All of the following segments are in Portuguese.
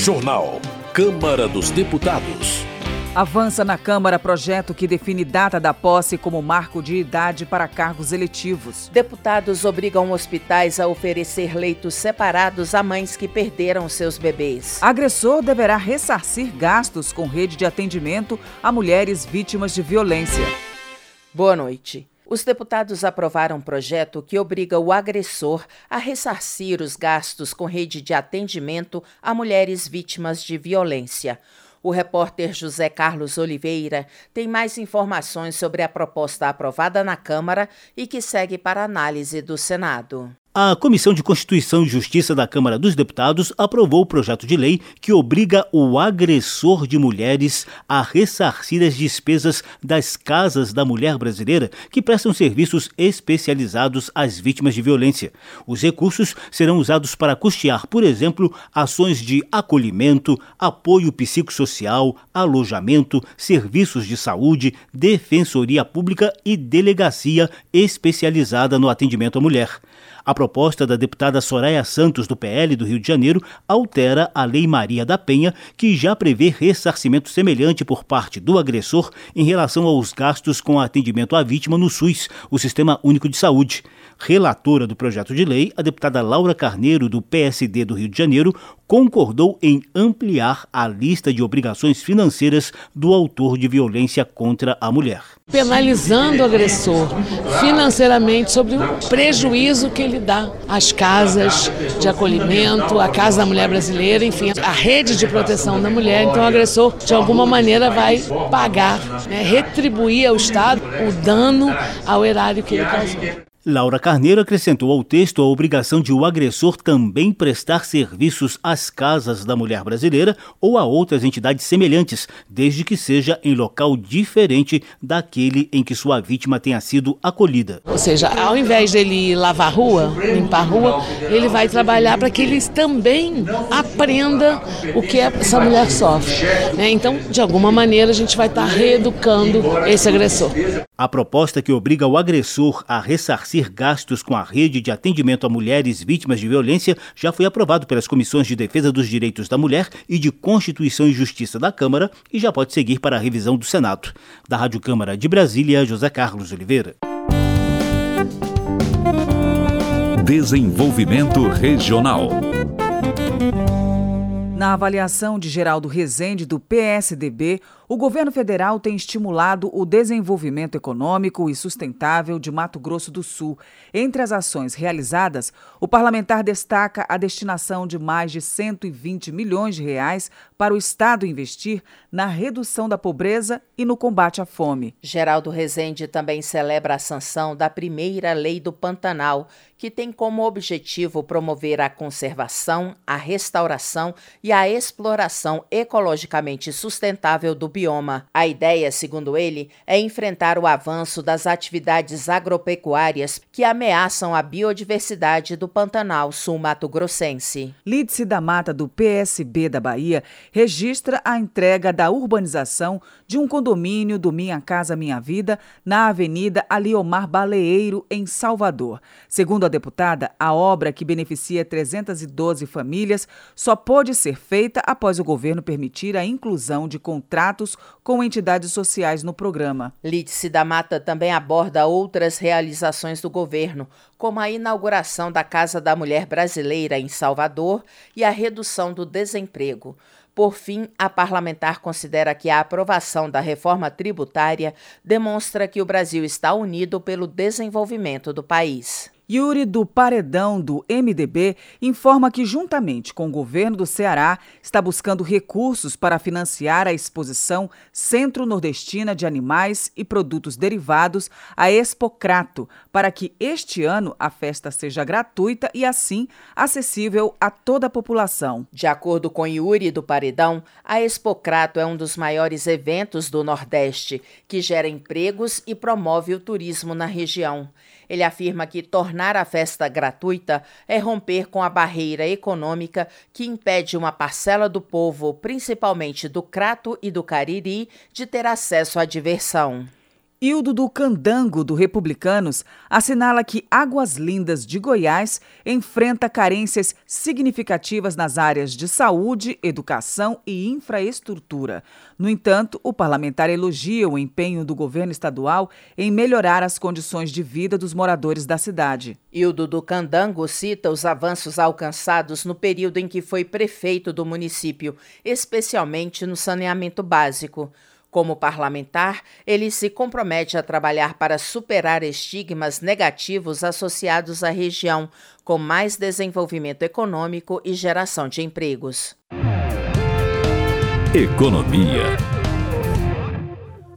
Jornal. Câmara dos Deputados. Avança na Câmara projeto que define data da posse como marco de idade para cargos eletivos. Deputados obrigam hospitais a oferecer leitos separados a mães que perderam seus bebês. Agressor deverá ressarcir gastos com rede de atendimento a mulheres vítimas de violência. Boa noite. Os deputados aprovaram um projeto que obriga o agressor a ressarcir os gastos com rede de atendimento a mulheres vítimas de violência. O repórter José Carlos Oliveira tem mais informações sobre a proposta aprovada na Câmara e que segue para análise do Senado. A Comissão de Constituição e Justiça da Câmara dos Deputados aprovou o projeto de lei que obriga o agressor de mulheres a ressarcir as despesas das casas da mulher brasileira que prestam serviços especializados às vítimas de violência. Os recursos serão usados para custear, por exemplo, ações de acolhimento, apoio psicossocial, alojamento, serviços de saúde, defensoria pública e delegacia especializada no atendimento à mulher. A proposta da deputada Soraya Santos, do PL do Rio de Janeiro, altera a Lei Maria da Penha, que já prevê ressarcimento semelhante por parte do agressor em relação aos gastos com atendimento à vítima no SUS, o Sistema Único de Saúde. Relatora do projeto de lei, a deputada Laura Carneiro, do PSD do Rio de Janeiro, concordou em ampliar a lista de obrigações financeiras do autor de violência contra a mulher. Penalizando o agressor financeiramente sobre o prejuízo que ele dá às casas de acolhimento, à Casa da Mulher Brasileira, enfim, a rede de proteção da mulher. Então o agressor, de alguma maneira, vai pagar, né, retribuir ao Estado o dano ao erário que ele causou. Laura Carneiro acrescentou ao texto a obrigação de o agressor também prestar serviços às casas da mulher brasileira ou a outras entidades semelhantes, desde que seja em local diferente daquele em que sua vítima tenha sido acolhida. Ou seja, ao invés dele lavar a rua, limpar a rua, ele vai trabalhar para que ele também aprenda o que essa mulher sofre. Né? Então, de alguma maneira, a gente vai estar reeducando esse agressor. A proposta que obriga o agressor a ressarcir gastos com a rede de atendimento a mulheres vítimas de violência já foi aprovado pelas comissões de defesa dos direitos da mulher e de Constituição e Justiça da Câmara e já pode seguir para a revisão do Senado. Da Rádio Câmara de Brasília, José Carlos Oliveira. Desenvolvimento Regional. Na avaliação de Geraldo Rezende, do PSDB, o governo federal tem estimulado o desenvolvimento econômico e sustentável de Mato Grosso do Sul. Entre as ações realizadas, o parlamentar destaca a destinação de mais de 120 milhões de reais para o Estado investir na redução da pobreza e no combate à fome. Geraldo Rezende também celebra a sanção da primeira lei do Pantanal, que tem como objetivo promover a conservação, a restauração e a exploração ecologicamente sustentável do bioma. A ideia, segundo ele, é enfrentar o avanço das atividades agropecuárias que ameaçam a biodiversidade do Pantanal sul-mato-grossense. Lídice da Mata, do PSB da Bahia, registra a entrega da urbanização de um condomínio do Minha Casa Minha Vida na Avenida Aliomar Baleeiro, em Salvador. Segundo a deputada, a obra, que beneficia 312 famílias, só pode ser feita após o governo permitir a inclusão de contratos com entidades sociais no programa. Lídice da Mata também aborda outras realizações do governo, como a inauguração da Casa da Mulher Brasileira em Salvador e a redução do desemprego. Por fim, a parlamentar considera que a aprovação da reforma tributária demonstra que o Brasil está unido pelo desenvolvimento do país. Yuri do Paredão do MDB informa que, juntamente com o governo do Ceará, está buscando recursos para financiar a exposição Centro-Nordestina de Animais e Produtos Derivados, a Expocrato, para que este ano a festa seja gratuita e, assim, acessível a toda a população. De acordo com Yuri do Paredão, a Expocrato é um dos maiores eventos do Nordeste, que gera empregos e promove o turismo na região. Ele afirma que tornar a festa gratuita é romper com a barreira econômica que impede uma parcela do povo, principalmente do Crato e do Cariri, de ter acesso à diversão. Hildo do Candango, do Republicanos, assinala que Águas Lindas de Goiás enfrenta carências significativas nas áreas de saúde, educação e infraestrutura. No entanto, o parlamentar elogia o empenho do governo estadual em melhorar as condições de vida dos moradores da cidade. Hildo do Candango cita os avanços alcançados no período em que foi prefeito do município, especialmente no saneamento básico. Como parlamentar, ele se compromete a trabalhar para superar estigmas negativos associados à região, com mais desenvolvimento econômico e geração de empregos. Economia.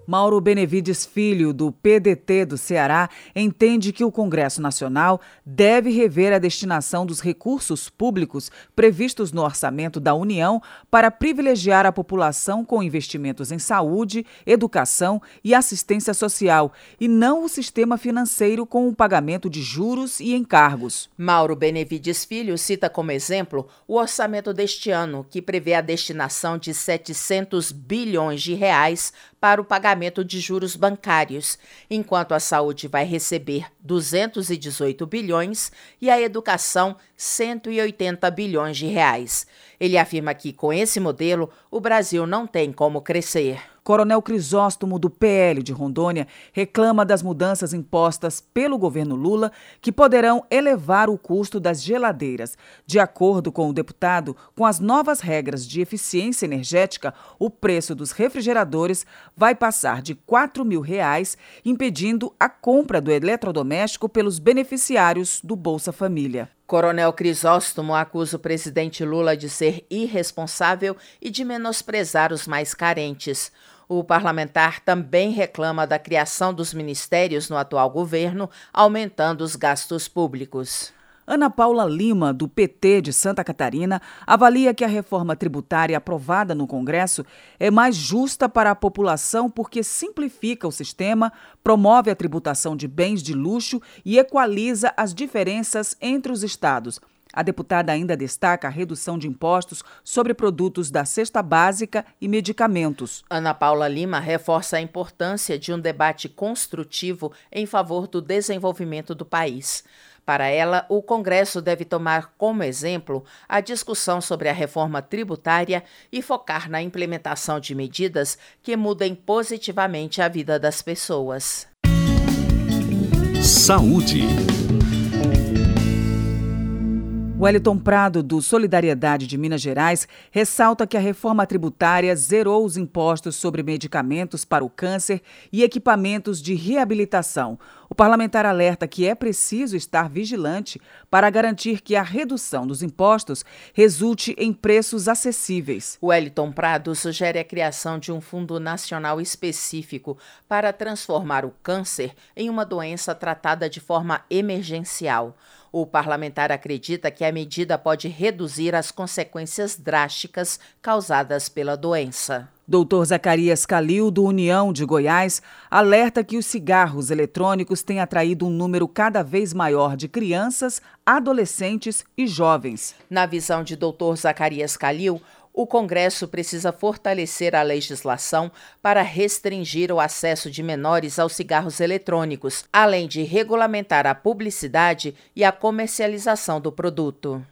Mauro Benevides Filho, do PDT do Ceará, entende que o Congresso Nacional deve rever a destinação dos recursos públicos previstos no orçamento da União para privilegiar a população com investimentos em saúde, educação e assistência social, e não o sistema financeiro com o pagamento de juros e encargos. Mauro Benevides Filho cita como exemplo o orçamento deste ano, que prevê a destinação de 700 bilhões de reais para o pagamento de juros bancários, enquanto a saúde vai receber 218 bilhões e a educação 180 bilhões de reais. Ele afirma que com esse modelo o Brasil não tem como crescer. Coronel Crisóstomo, do PL de Rondônia, reclama das mudanças impostas pelo governo Lula, que poderão elevar o custo das geladeiras. De acordo com o deputado, com as novas regras de eficiência energética, o preço dos refrigeradores vai passar de 4 mil reais, impedindo a compra do eletrodoméstico pelos beneficiários do Bolsa Família. Coronel Crisóstomo acusa o presidente Lula de ser irresponsável e de menosprezar os mais carentes. O parlamentar também reclama da criação dos ministérios no atual governo, aumentando os gastos públicos. Ana Paula Lima, do PT de Santa Catarina, avalia que a reforma tributária aprovada no Congresso é mais justa para a população porque simplifica o sistema, promove a tributação de bens de luxo e equaliza as diferenças entre os estados. A deputada ainda destaca a redução de impostos sobre produtos da cesta básica e medicamentos. Ana Paula Lima reforça a importância de um debate construtivo em favor do desenvolvimento do país. Para ela, o Congresso deve tomar como exemplo a discussão sobre a reforma tributária e focar na implementação de medidas que mudem positivamente a vida das pessoas. Saúde. Wellington Prado, do Solidariedade de Minas Gerais, ressalta que a reforma tributária zerou os impostos sobre medicamentos para o câncer e equipamentos de reabilitação. O parlamentar alerta que é preciso estar vigilante para garantir que a redução dos impostos resulte em preços acessíveis. Wellington Prado sugere a criação de um fundo nacional específico para transformar o câncer em uma doença tratada de forma emergencial. O parlamentar acredita que a medida pode reduzir as consequências drásticas causadas pela doença. Doutor Zacarias Calil, do União de Goiás, alerta que os cigarros eletrônicos têm atraído um número cada vez maior de crianças, adolescentes e jovens. Na visão de Doutor Zacarias Calil, o Congresso precisa fortalecer a legislação para restringir o acesso de menores aos cigarros eletrônicos, além de regulamentar a publicidade e a comercialização do produto.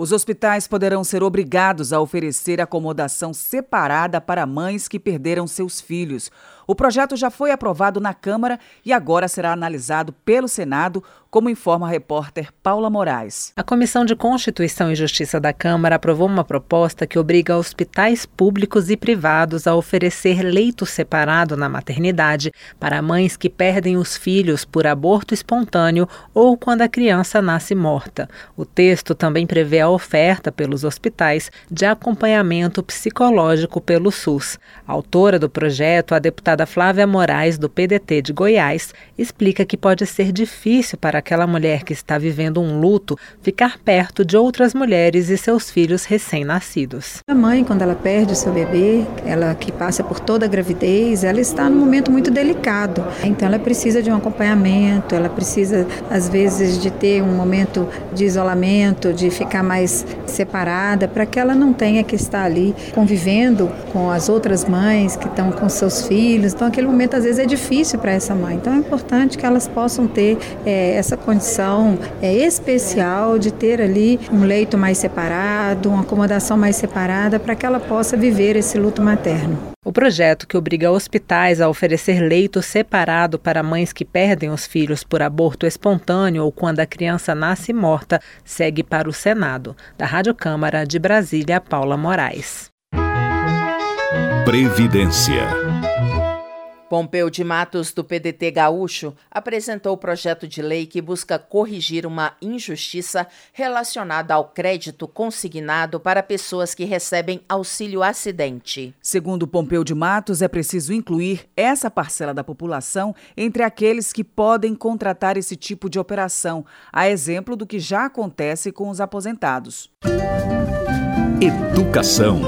Os hospitais poderão ser obrigados a oferecer acomodação separada para mães que perderam seus filhos. O projeto já foi aprovado na Câmara e agora será analisado pelo Senado, como informa a repórter Paula Moraes. A Comissão de Constituição e Justiça da Câmara aprovou uma proposta que obriga hospitais públicos e privados a oferecer leito separado na maternidade para mães que perdem os filhos por aborto espontâneo ou quando a criança nasce morta. O texto também prevê a oferta pelos hospitais de acompanhamento psicológico pelo SUS. A autora do projeto, a deputada deputada Flávia Moraes, do PDT de Goiás, explica que pode ser difícil para aquela mulher que está vivendo um luto ficar perto de outras mulheres e seus filhos recém-nascidos. A mãe, quando ela perde o seu bebê, ela que passa por toda a gravidez, ela está num momento muito delicado. Então ela precisa de um acompanhamento, ela precisa, às vezes, de ter um momento de isolamento, de ficar mais separada, para que ela não tenha que estar ali convivendo com as outras mães que estão com seus filhos. Então, aquele momento às vezes é difícil para essa mãe. Então, é importante que elas possam ter é, essa condição é, especial de ter ali um leito mais separado, uma acomodação mais separada, para que ela possa viver esse luto materno. O projeto que obriga hospitais a oferecer leito separado para mães que perdem os filhos por aborto espontâneo ou quando a criança nasce morta segue para o Senado. Da Rádio Câmara de Brasília, Paula Moraes. Previdência. Pompeu de Matos, do PDT Gaúcho, apresentou o projeto de lei que busca corrigir uma injustiça relacionada ao crédito consignado para pessoas que recebem auxílio acidente. Segundo Pompeu de Matos, é preciso incluir essa parcela da população entre aqueles que podem contratar esse tipo de operação, a exemplo do que já acontece com os aposentados. Educação.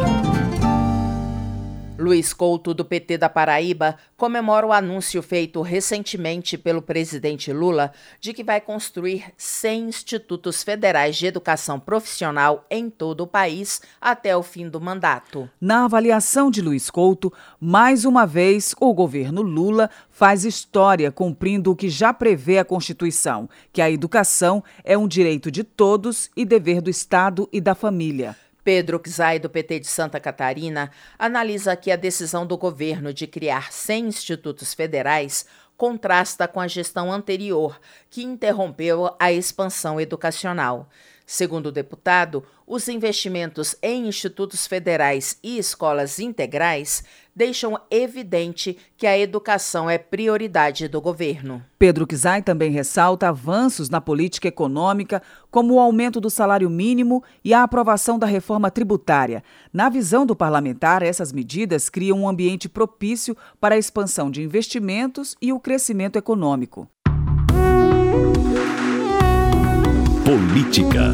Luiz Couto, do PT da Paraíba, comemora o anúncio feito recentemente pelo presidente Lula de que vai construir 100 institutos federais de educação profissional em todo o país até o fim do mandato. Na avaliação de Luiz Couto, mais uma vez o governo Lula faz história cumprindo o que já prevê a Constituição, que a educação é um direito de todos e dever do Estado e da família. Pedro Czai, do PT de Santa Catarina, analisa que a decisão do governo de criar 100 institutos federais contrasta com a gestão anterior, que interrompeu a expansão educacional. Segundo o deputado, os investimentos em institutos federais e escolas integrais deixam evidente que a educação é prioridade do governo. Pedro Kizai também ressalta avanços na política econômica, como o aumento do salário mínimo e a aprovação da reforma tributária. Na visão do parlamentar, essas medidas criam um ambiente propício para a expansão de investimentos e o crescimento econômico. Política.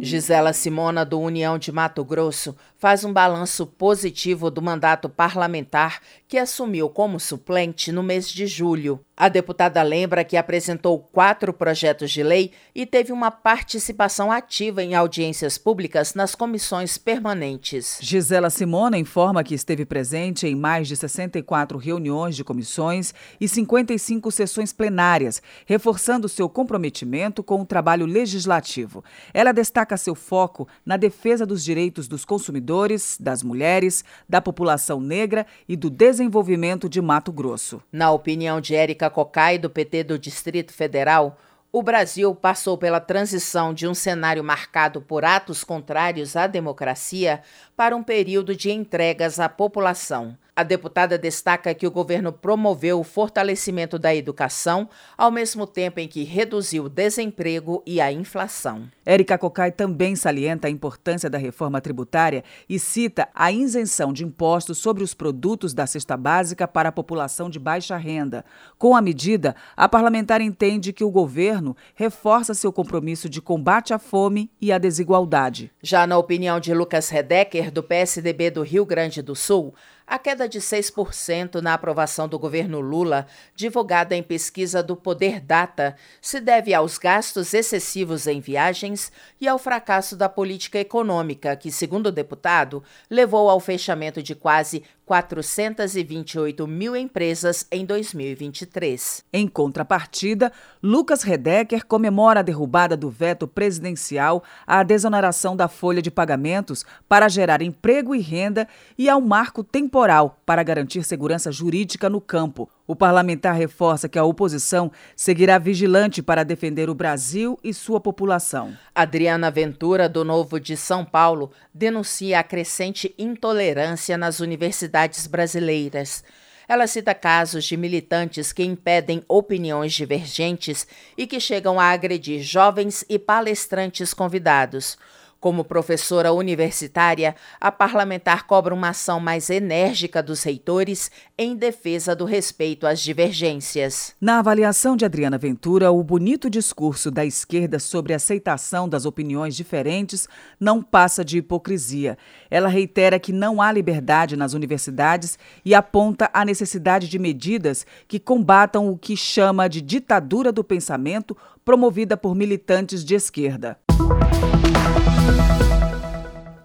Gisela Simona, do União de Mato Grosso, faz um balanço positivo do mandato parlamentar que assumiu como suplente no mês de julho. A deputada lembra que apresentou quatro projetos de lei e teve uma participação ativa em audiências públicas nas comissões permanentes. Gisela Simona informa que esteve presente em mais de 64 reuniões de comissões e 55 sessões plenárias, reforçando seu comprometimento com o trabalho legislativo. Ela destaca seu foco na defesa dos direitos dos consumidores, das mulheres, da população negra e do desenvolvimento de Mato Grosso. Na opinião de Érica Cocai, do PT do Distrito Federal, o Brasil passou pela transição de um cenário marcado por atos contrários à democracia para um período de entregas à população. A deputada destaca que o governo promoveu o fortalecimento da educação, ao mesmo tempo em que reduziu o desemprego e a inflação. Érica Cocai também salienta a importância da reforma tributária e cita a isenção de impostos sobre os produtos da cesta básica para a população de baixa renda. Com a medida, a parlamentar entende que o governo reforça seu compromisso de combate à fome e à desigualdade. Já na opinião de Lucas Redecker, do PSDB do Rio Grande do Sul, a queda de 6% na aprovação do governo Lula, divulgada em pesquisa do Poder Data, se deve aos gastos excessivos em viagens e ao fracasso da política econômica, que, segundo o deputado, levou ao fechamento de quase 428 mil empresas em 2023. Em contrapartida, Lucas Redecker comemora a derrubada do veto presidencial à desoneração da folha de pagamentos para gerar emprego e renda e ao marco temporal para garantir segurança jurídica no campo. O parlamentar reforça que a oposição seguirá vigilante para defender o Brasil e sua população. Adriana Ventura, do Novo de São Paulo, denuncia a crescente intolerância nas universidades brasileiras. Ela cita casos de militantes que impedem opiniões divergentes e que chegam a agredir jovens e palestrantes convidados. Como professora universitária, a parlamentar cobra uma ação mais enérgica dos reitores em defesa do respeito às divergências. Na avaliação de Adriana Ventura, o bonito discurso da esquerda sobre aceitação das opiniões diferentes não passa de hipocrisia. Ela reitera que não há liberdade nas universidades e aponta a necessidade de medidas que combatam o que chama de ditadura do pensamento promovida por militantes de esquerda.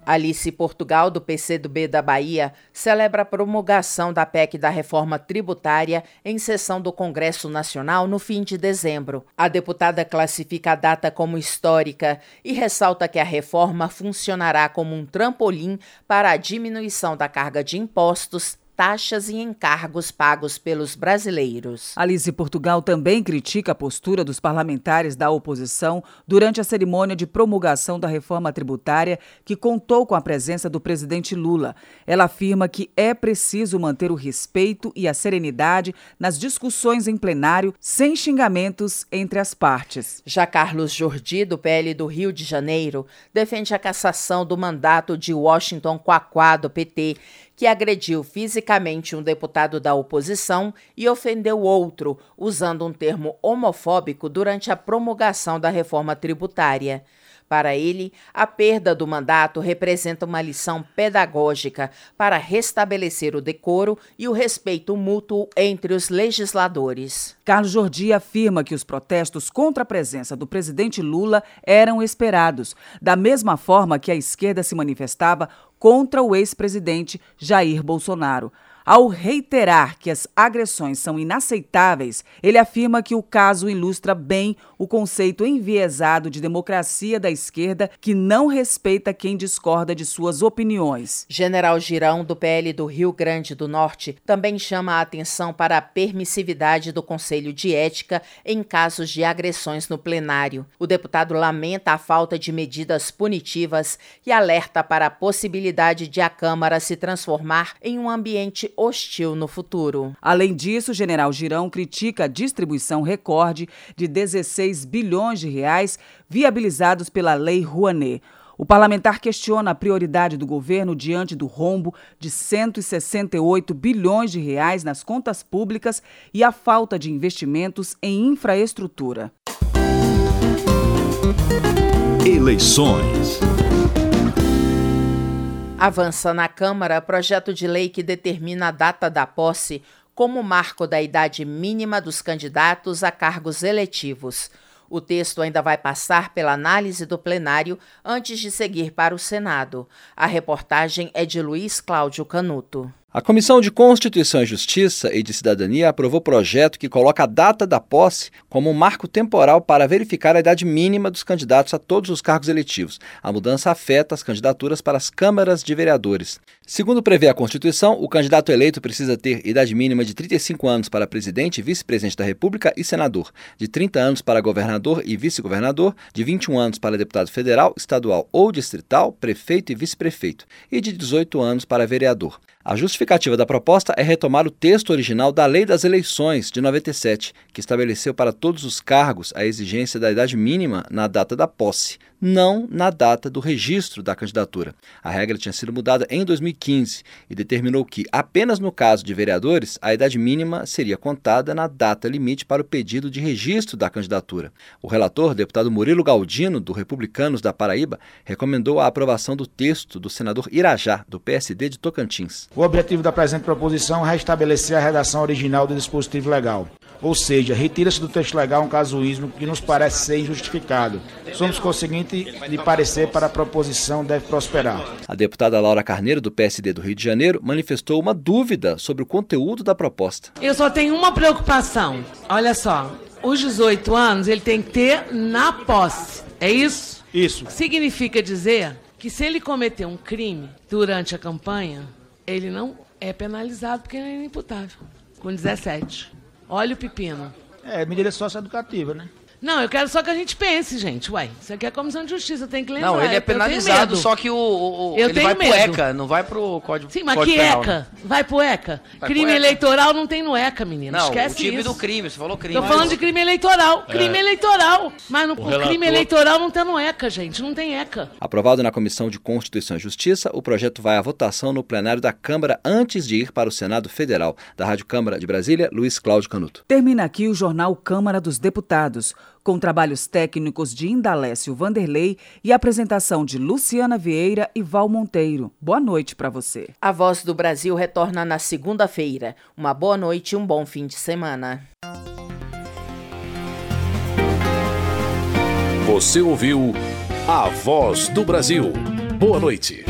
Alice Portugal, do PCdoB da Bahia, celebra a promulgação da PEC da reforma tributária em sessão do Congresso Nacional no fim de dezembro. A deputada classifica a data como histórica e ressalta que a reforma funcionará como um trampolim para a diminuição da carga de impostos taxas e encargos pagos pelos brasileiros. Alice Portugal também critica a postura dos parlamentares da oposição durante a cerimônia de promulgação da reforma tributária, que contou com a presença do presidente Lula. Ela afirma que é preciso manter o respeito e a serenidade nas discussões em plenário, sem xingamentos entre as partes. Já Carlos Jordi, do PL do Rio de Janeiro, defende a cassação do mandato de Washington Quaquá, do PT, que agrediu fisicamente um deputado da oposição e ofendeu outro, usando um termo homofóbico durante a promulgação da reforma tributária. Para ele, a perda do mandato representa uma lição pedagógica para restabelecer o decoro e o respeito mútuo entre os legisladores. Carlos Jordi afirma que os protestos contra a presença do presidente Lula eram esperados, da mesma forma que a esquerda se manifestava contra o ex-presidente Jair Bolsonaro. Ao reiterar que as agressões são inaceitáveis, ele afirma que o caso ilustra bem o conceito enviesado de democracia da esquerda que não respeita quem discorda de suas opiniões. General Girão, do PL do Rio Grande do Norte, também chama a atenção para a permissividade do Conselho de Ética em casos de agressões no plenário. O deputado lamenta a falta de medidas punitivas e alerta para a possibilidade de a Câmara se transformar em um ambiente hostil no futuro. Além disso, o general Girão critica a distribuição recorde de 16 bilhões de reais viabilizados pela Lei Rouanet. O parlamentar questiona a prioridade do governo diante do rombo de 168 bilhões de reais nas contas públicas e a falta de investimentos em infraestrutura. Eleições. Avança na Câmara projeto de lei que determina a data da posse como marco da idade mínima dos candidatos a cargos eletivos. O texto ainda vai passar pela análise do plenário antes de seguir para o Senado. A reportagem é de Luiz Cláudio Canuto. A Comissão de Constituição e Justiça e de Cidadania aprovou projeto que coloca a data da posse como um marco temporal para verificar a idade mínima dos candidatos a todos os cargos eletivos. A mudança afeta as candidaturas para as câmaras de vereadores. Segundo prevê a Constituição, o candidato eleito precisa ter idade mínima de 35 anos para presidente vice-presidente da República e senador, de 30 anos para governador e vice-governador, de 21 anos para deputado federal, estadual ou distrital, prefeito e vice-prefeito, e de 18 anos para vereador. A justificativa da proposta é retomar o texto original da Lei das Eleições de 97, que estabeleceu para todos os cargos a exigência da idade mínima na data da posse, não na data do registro da candidatura. A regra tinha sido mudada em 2015 e determinou que, apenas no caso de vereadores, a idade mínima seria contada na data limite para o pedido de registro da candidatura. O relator, deputado Murilo Galdino, do Republicanos da Paraíba, recomendou a aprovação do texto do senador Irajá, do PSD de Tocantins. O objetivo da presente proposição é restabelecer a redação original do dispositivo legal. Ou seja, retira-se do texto legal um casuísmo que nos parece ser injustificado. Somos conseguinte de parecer para a proposição deve prosperar. A deputada Laura Carneiro, do PSD do Rio de Janeiro, manifestou uma dúvida sobre o conteúdo da proposta. Eu só tenho uma preocupação. Olha só, os 18 anos ele tem que ter na posse. É isso? Isso. Significa dizer que se ele cometer um crime durante a campanha, ele não é penalizado porque ele é inimputável, com 17. Olha o pepino. É, medida socioeducativa, né? Não, eu quero só que a gente pense, gente. Uai, isso aqui é a Comissão de Justiça, tem que lembrar. Não, ele é penalizado, só que o, o eu ele tenho vai medo. pro ECA, não vai pro Código Sim, mas código que penal, ECA? né? Vai pro ECA. Vai crime pro ECA. eleitoral não tem no ECA, menino. Não, Esquece o tipo isso. do crime, você falou crime. Tô falando de crime eleitoral. Crime eleitoral. Mas no, o, relator- crime eleitoral não tá no ECA, gente. Não tem ECA. Aprovado na Comissão de Constituição e Justiça, o projeto vai à votação no plenário da Câmara antes de ir para o Senado Federal. Da Rádio Câmara de Brasília, Luiz Cláudio Canuto. Termina aqui o jornal Câmara dos Deputados, com trabalhos técnicos de Indalécio Vanderlei e apresentação de Luciana Vieira e Val Monteiro. Boa noite para você. A Voz do Brasil retorna na segunda-feira. Uma boa noite e um bom fim de semana. Você ouviu A Voz do Brasil. Boa noite.